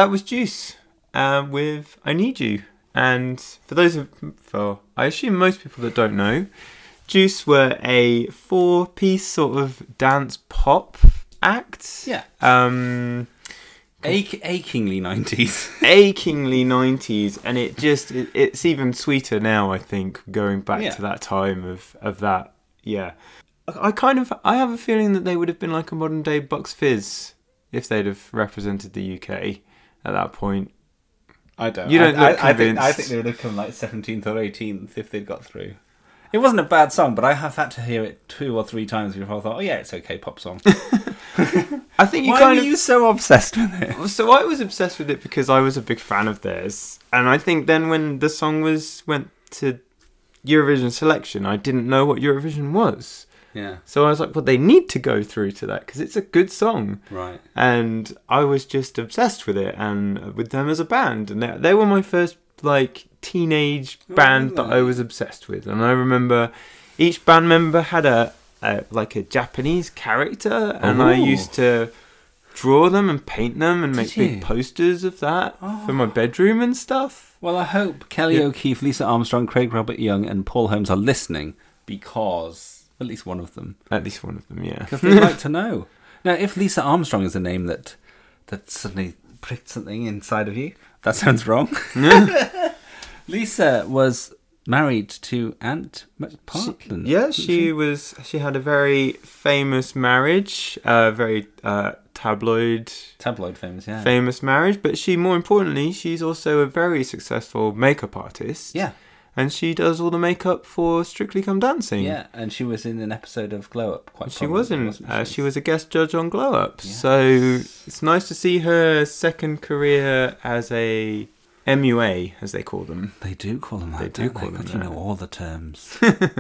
That was Juice uh, with "I Need You." And for those of, for I assume most people that don't know, Juice were a four-piece sort of dance pop act. Yeah. Um, Ach- achingly 90s. (laughs) achingly 90s and it just it, it's even sweeter now i think going back Yeah. to that time of of that yeah I, I kind of i have a feeling that they would have been like a modern day bucks fizz if they'd have represented the uk at that point I don't. You don't I, look I, I think I think they would have come like 17th or 18th if they'd got through. It wasn't a bad song, but I have had to hear it two or three times before I thought, oh yeah, it's okay, pop song. (laughs) i think you Why kind were of you so obsessed with it? so I was obsessed with it because I was a big fan of theirs, and I think then when the song was went to Eurovision selection, I didn't know what Eurovision was. Yeah, So I was like, well, they need to go through to that because it's a good song. right. And I was just obsessed with it and with them as a band. And they, they were my first, like, teenage oh, band that I was obsessed with. And I remember each band member had a, a like, a Japanese character. And I oh. used to draw them and paint them and Did make you? big posters of that for my oh. bedroom and stuff. Well, I hope Kelly Yeah. O'Keefe, Lisa Armstrong, Craig Robert Young, and Paul Holmes are listening because at least one of them, At least one of them, yeah. because they'd like to (laughs) know. Now, if Lisa Armstrong is a name that that suddenly pricked something inside of you, that sounds wrong. (laughs) Lisa was married to Ant McPartlin. Yeah, wasn't she was. She had a very famous marriage, uh, very uh, tabloid tabloid famous. Yeah, famous marriage. But she, more importantly, she's also a very successful makeup artist. yeah, and she does all the makeup for Strictly Come Dancing. yeah. And she was in an episode of Glow Up. Quite. She wasn't. wasn't Uh, she was a guest judge on Glow Up. So it's nice to see her second career as a MUA, as they call them, They do call them that. They do call them God, You know all the terms.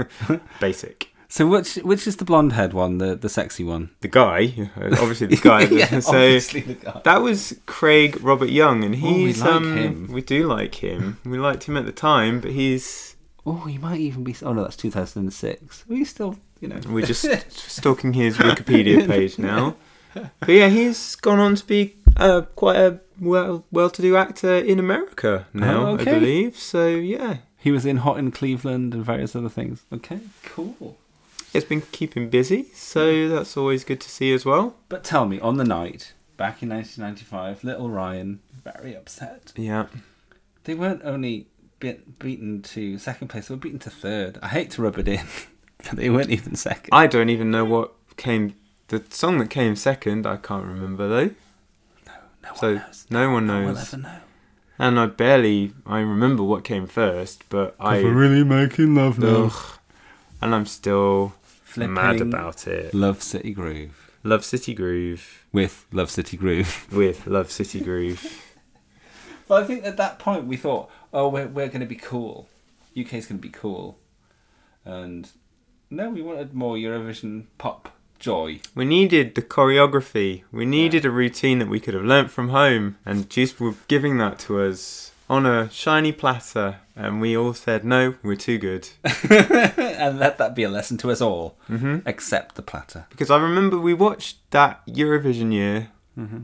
(laughs) basic. So which which is the blonde haired one, the the sexy one? The guy, uh, obviously the guy. (laughs) yeah, (laughs) so obviously the guy. That was Craig Robert Young, and we he's like um, him. we do like him. We liked him at the time, but he's Oh, he might even be. Oh no, that's 2006. We still, you know. we're just (laughs) stalking his Wikipedia page now. But yeah, he's gone on to be uh, quite a well well-to-do actor in America now, Oh, okay. I believe. So yeah, He was in Hot in Cleveland and various other things. Okay, cool. It's been keeping busy, so mm-hmm. that's always good to see as well. But tell me, on the night back in 1995, little Ryan very upset. Yeah, They weren't only be- beaten to second place; they were beaten to third. I hate to rub it in, (laughs) but they weren't even second. I don't even know what came. The song that came second, I can't remember though. no one So knows. no one No one will knows. ever know. And I barely I remember what came first, but I really making love Ugh. and I'm still Flipping mad about it. Love City Groove Love City Groove with Love City Groove. (laughs) with Love City Groove. But I think at that point we thought, oh, we're, we're going to be cool. UK's going to be cool. And no, we wanted more Eurovision pop joy. We needed the choreography. We needed a routine that we could have learnt from home, and Juice were giving that to us on a shiny platter, and we all said no, we're too good. (laughs) and let that be a lesson to us all. Mm-hmm. Accept the platter. Because I remember we watched that Eurovision year,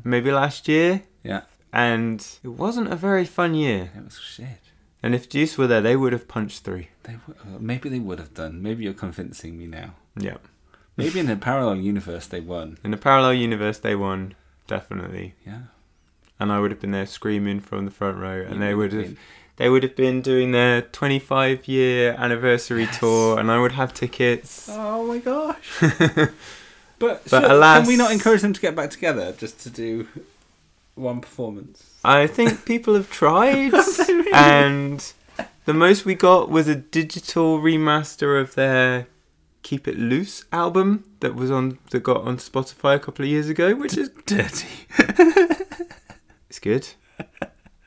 maybe last year, Yeah. and it wasn't a very fun year. It was shit. And if Juice were there, they would have punched three. They w- uh, maybe they would have done. Maybe you're convincing me now. Yeah. Maybe in a parallel universe they won. In a parallel universe, they won definitely, Yeah. And I would have been there screaming from the front row, and You they would have they would have been doing their 25 year anniversary tour, and I would have tickets. (laughs) Oh my gosh. (laughs) but But sure, alas- can we not encourage them to get back together just to do one performance? I think (laughs) people have tried, and the most we got was a digital remaster of their "Keep It Loose" album that was on that got on Spotify a couple of years ago, which is Dirty. It's good.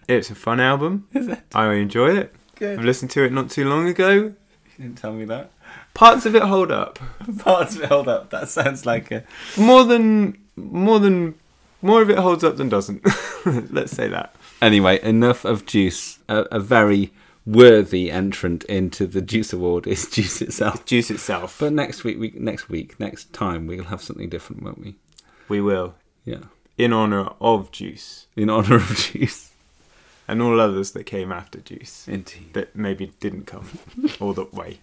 It's a fun album. (laughs) Is it? I enjoy it. Good. I've listened to it not too long ago. You didn't tell me that. Parts of it hold up. (laughs) Parts of it hold up. That sounds like a. More than more than more of it holds up than doesn't. (laughs) Let's say that. Anyway, enough of Juice. A, a very worthy entrant into the Deuce Award is Juice itself. Juice itself. But next week, we next week, next time, we'll have something different, won't we? we will. Yeah. In honor of Juice in honor of Juice. and all others that came after Juice Indeed. that maybe didn't come (laughs) all the way.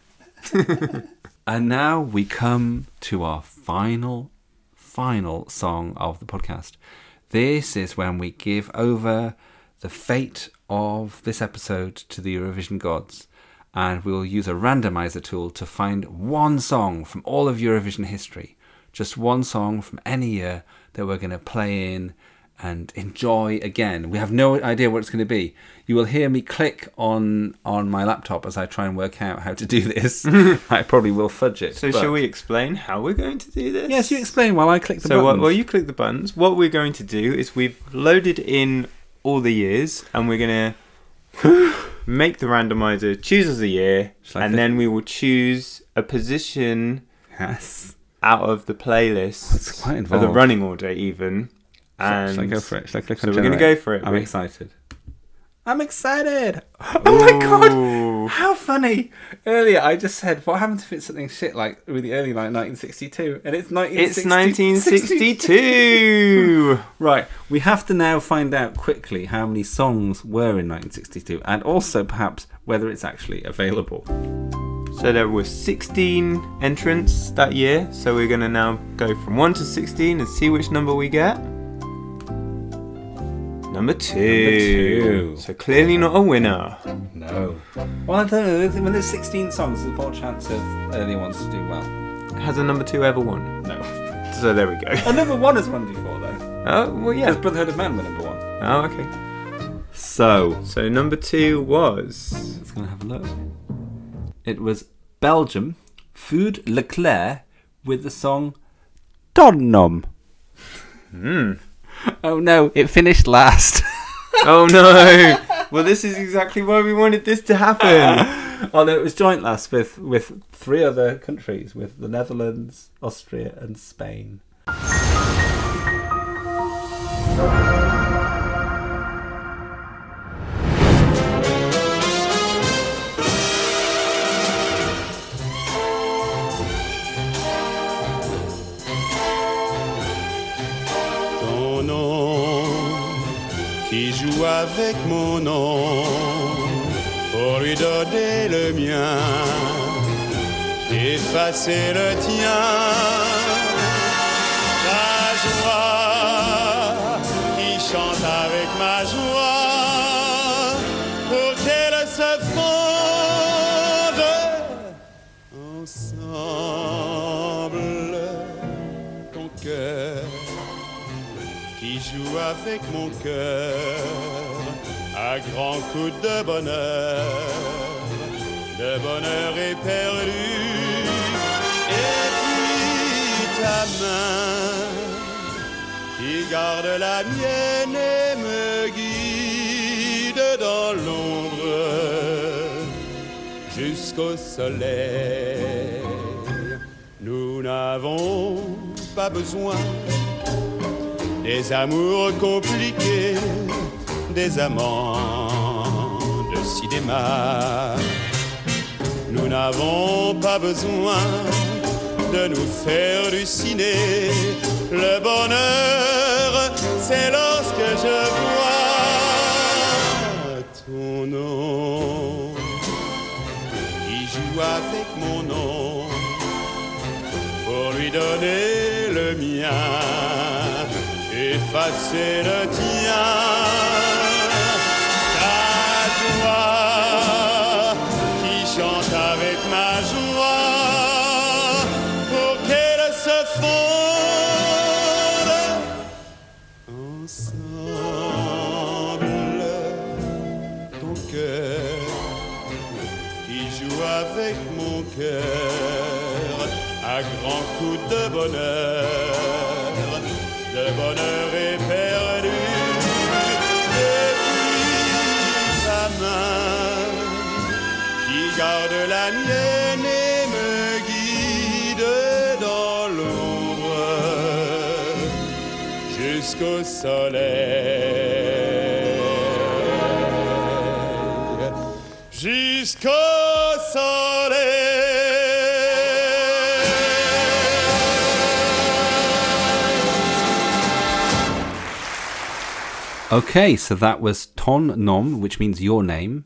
(laughs) And now we come to our final, final song of the podcast. This is when we give over the fate of this episode to the Eurovision gods. And we'll use a randomizer tool to find one song from all of Eurovision history. Just one song from any year that we're going to play in and enjoy again. We have no idea what it's going to be. You will hear me click on on my laptop as I try and work out how to do this. (laughs) I probably will fudge it. So but- shall we explain how we're going to do this? Yes, you explain while I click the So while, buttons. while you click the buttons, what we're going to do is we've loaded in all the years, and we're going (gasps) to make the randomizer choose as a year, and click- then we will choose a position Yes. Out of the playlist, That's quite or the running order even. And shall I go for it? Shall I click so on we're gonna go for it. I'm We- excited. I'm excited. Oh my god! How funny! Earlier, I just said, "What happens if it's something shit like really early, like 1962?" And it's 1960 It's 1962. (laughs) Right, we have to now find out quickly how many songs were in 1962, and also perhaps whether it's actually available. So there were 16 entrants that year. So we're gonna now go from one to 16 and see which number we get. Number two. two. So clearly not a winner. No. Well, I don't know. When there's 16 songs, there's more chance of earlier ones to do well. Has a number two ever won? No. So there we go. A number one has won before, though. (laughs) Oh well, Because yeah. Brotherhood of Man were number one. Oh okay. So, So number two was let's go and have a look. It was Belgium, Fud Leclerc, with the song Ton Nom. Hmm. Oh no, it finished last. (laughs) Oh no! well, this is exactly why we wanted this to happen. oh no, it was joint last with, with three other countries, with the Netherlands, Austria, and Spain. Avec mon nom pour lui donner le mien, effacer le tien. Avec mon cœur à grands coups de bonheur, de bonheur éperdu. Et puis ta main qui garde la mienne et me guide dans l'ombre jusqu'au soleil. Nous n'avons pas besoin des amours compliqués, des amants de cinéma. Nous n'avons pas besoin de nous faire halluciner. Le bonheur, c'est lorsque je vois ton nom qui joue avec mon nom pour lui donner le mien, effacer le tien. Ta joie qui chante avec ma joie. Pour qu'elle se fonde ensemble. Ton cœur qui joue avec mon cœur à grands coups de bonheur, soleil. Jusqu'au soleil. Okay, so that was Ton Nom, which means your name.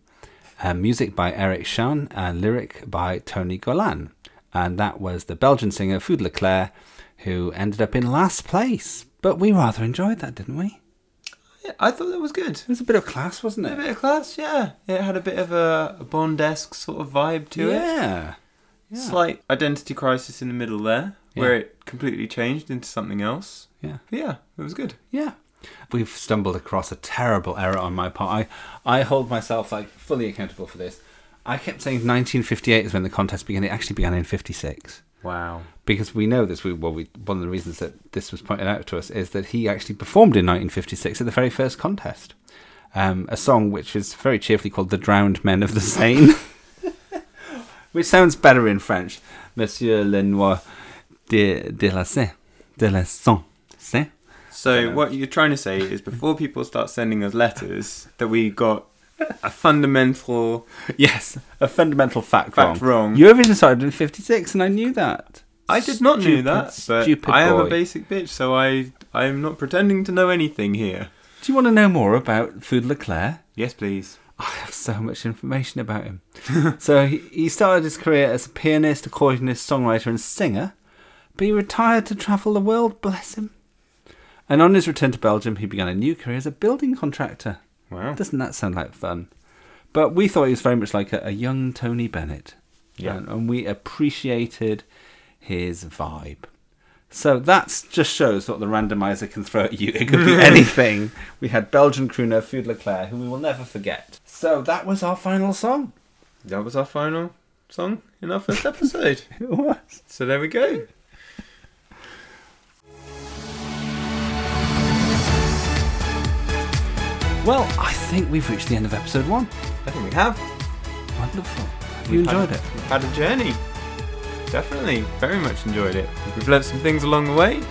Uh, music by Eric Chan and lyric by Tony Golan. And that was the Belgian singer Fud Leclerc, who ended up in last place. But we rather enjoyed that, didn't we? Yeah, I thought that was good. It was a bit of class, wasn't it? A bit of class, yeah. It had a bit of a, Bond-esque sort of vibe to it. yeah. Slight identity crisis in the middle there, where it completely changed into something else. Yeah. But yeah, it was good. Yeah. We've stumbled across a terrible error on my part. I, I hold myself like fully accountable for this. I kept saying 1958 is when the contest began. It actually began in 56. Wow. Because we know this. We, well, we, one of the reasons that this was pointed out to us is that he actually performed in 1956 at the very first contest. Um, a song which is very cheerfully called The Drowned Men of the Seine. (laughs) which sounds better in French. Messieurs les noyés de, de la Seine. De la Seine. Seine? So what you're trying to say is before people start sending us letters that we got a fundamental (laughs) Yes, a fundamental fact, Fact wrong. Eurovision started in '56, and I knew that. I did not know that, but stupid I am boy. a basic bitch, so I I am not pretending to know anything here. Do you want to know more about Fud Leclerc? Yes, please. I have so much information about him. (laughs) so he, he started his career as a pianist, accordionist, songwriter, and singer, but he retired to travel the world. Bless him. And on his return to Belgium, he began a new career as a building contractor. Wow. Doesn't that sound like fun? But we thought he was very much like a, a young Tony Bennett. Yeah. And, and we appreciated his vibe. So that just shows what the randomizer can throw at you. It could be anything. (laughs) we had Belgian crooner Fud Leclerc, who we will never forget. So that was our final song. That was our final song in our first (laughs) episode. It was. so there we go. Well, I think we've reached the end of episode one. I think we have. Wonderful. Have you We've enjoyed had, it? Had a journey. Definitely, very much enjoyed it. We've learnt some things along the way.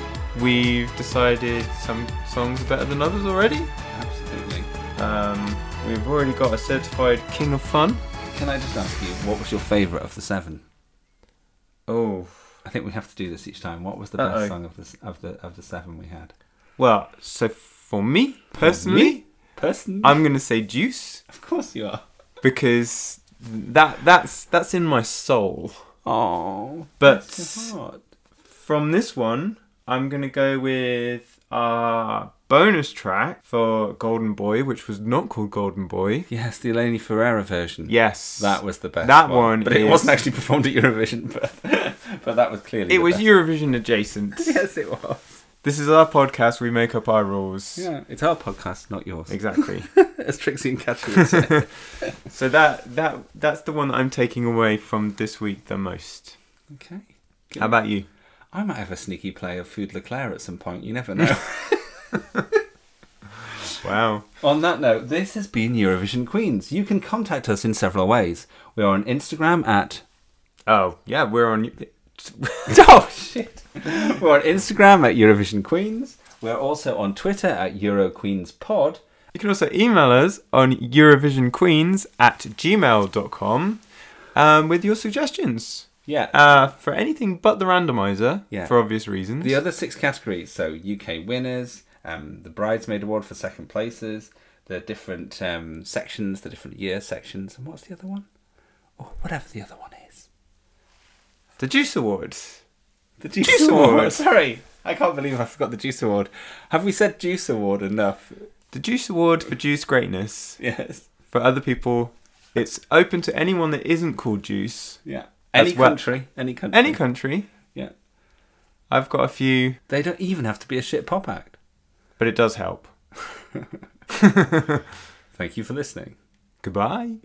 We've decided some songs are better than others already. Absolutely. Um, we've already got a certified king of fun. Can I just ask you, what was your favourite of the seven? Oh, I think we have to do this each time. What was the Uh-oh. best song of the of the of the seven we had? well, so for me personally, personally, I'm gonna say Juice of course you are. because that that's that's in my soul. Oh, But heart. from this one, I'm gonna go with our bonus track for Golden Boy, which was not called Golden Boy. Yes, the Eleni Foureira version. Yes, that was the best. That one but it is- wasn't actually performed at Eurovision. But (laughs) but that was clearly It was best. Eurovision adjacent. (laughs) Yes, it was. This is our podcast. We make up our rules. Yeah, it's our podcast, not yours. Exactly. (laughs) As Trixie and Katya would say. (laughs) so that that that's the one that I'm taking away from this week the most. okay. How about you? I might have a sneaky play of Fud Leclerc at some point. You never know. (laughs) Wow. On that note, this has been Eurovision Queens. You can contact us in several ways. We are on Instagram at. Oh yeah, we're on. (laughs) oh, shit. We're on Instagram at Eurovision Queens. We're also on Twitter at EuroQueensPod. You can also email us on EurovisionQueens at gmail.com um, with your suggestions Yeah. uh, for anything but the randomizer, Yeah. for obvious reasons. the other six categories so UK winners, um, the Bridesmaid Award for second places, the different um, sections, the different year sections, and what's the other one? Or whatever the other one is. The Deuce Awards. The Deuce, Deuce Award. Award. (laughs) Sorry, I can't believe I forgot the Deuce Award. Have we said Deuce Award enough? The Deuce Award for Deuce Greatness. Yes. For other people, it's open to anyone that isn't called Juice. Yeah. Any well- country. Any country. Any country. Yeah. I've got a few, They don't even have to be a shit pop act. but it does help. (laughs) (laughs) Thank you for listening. Goodbye.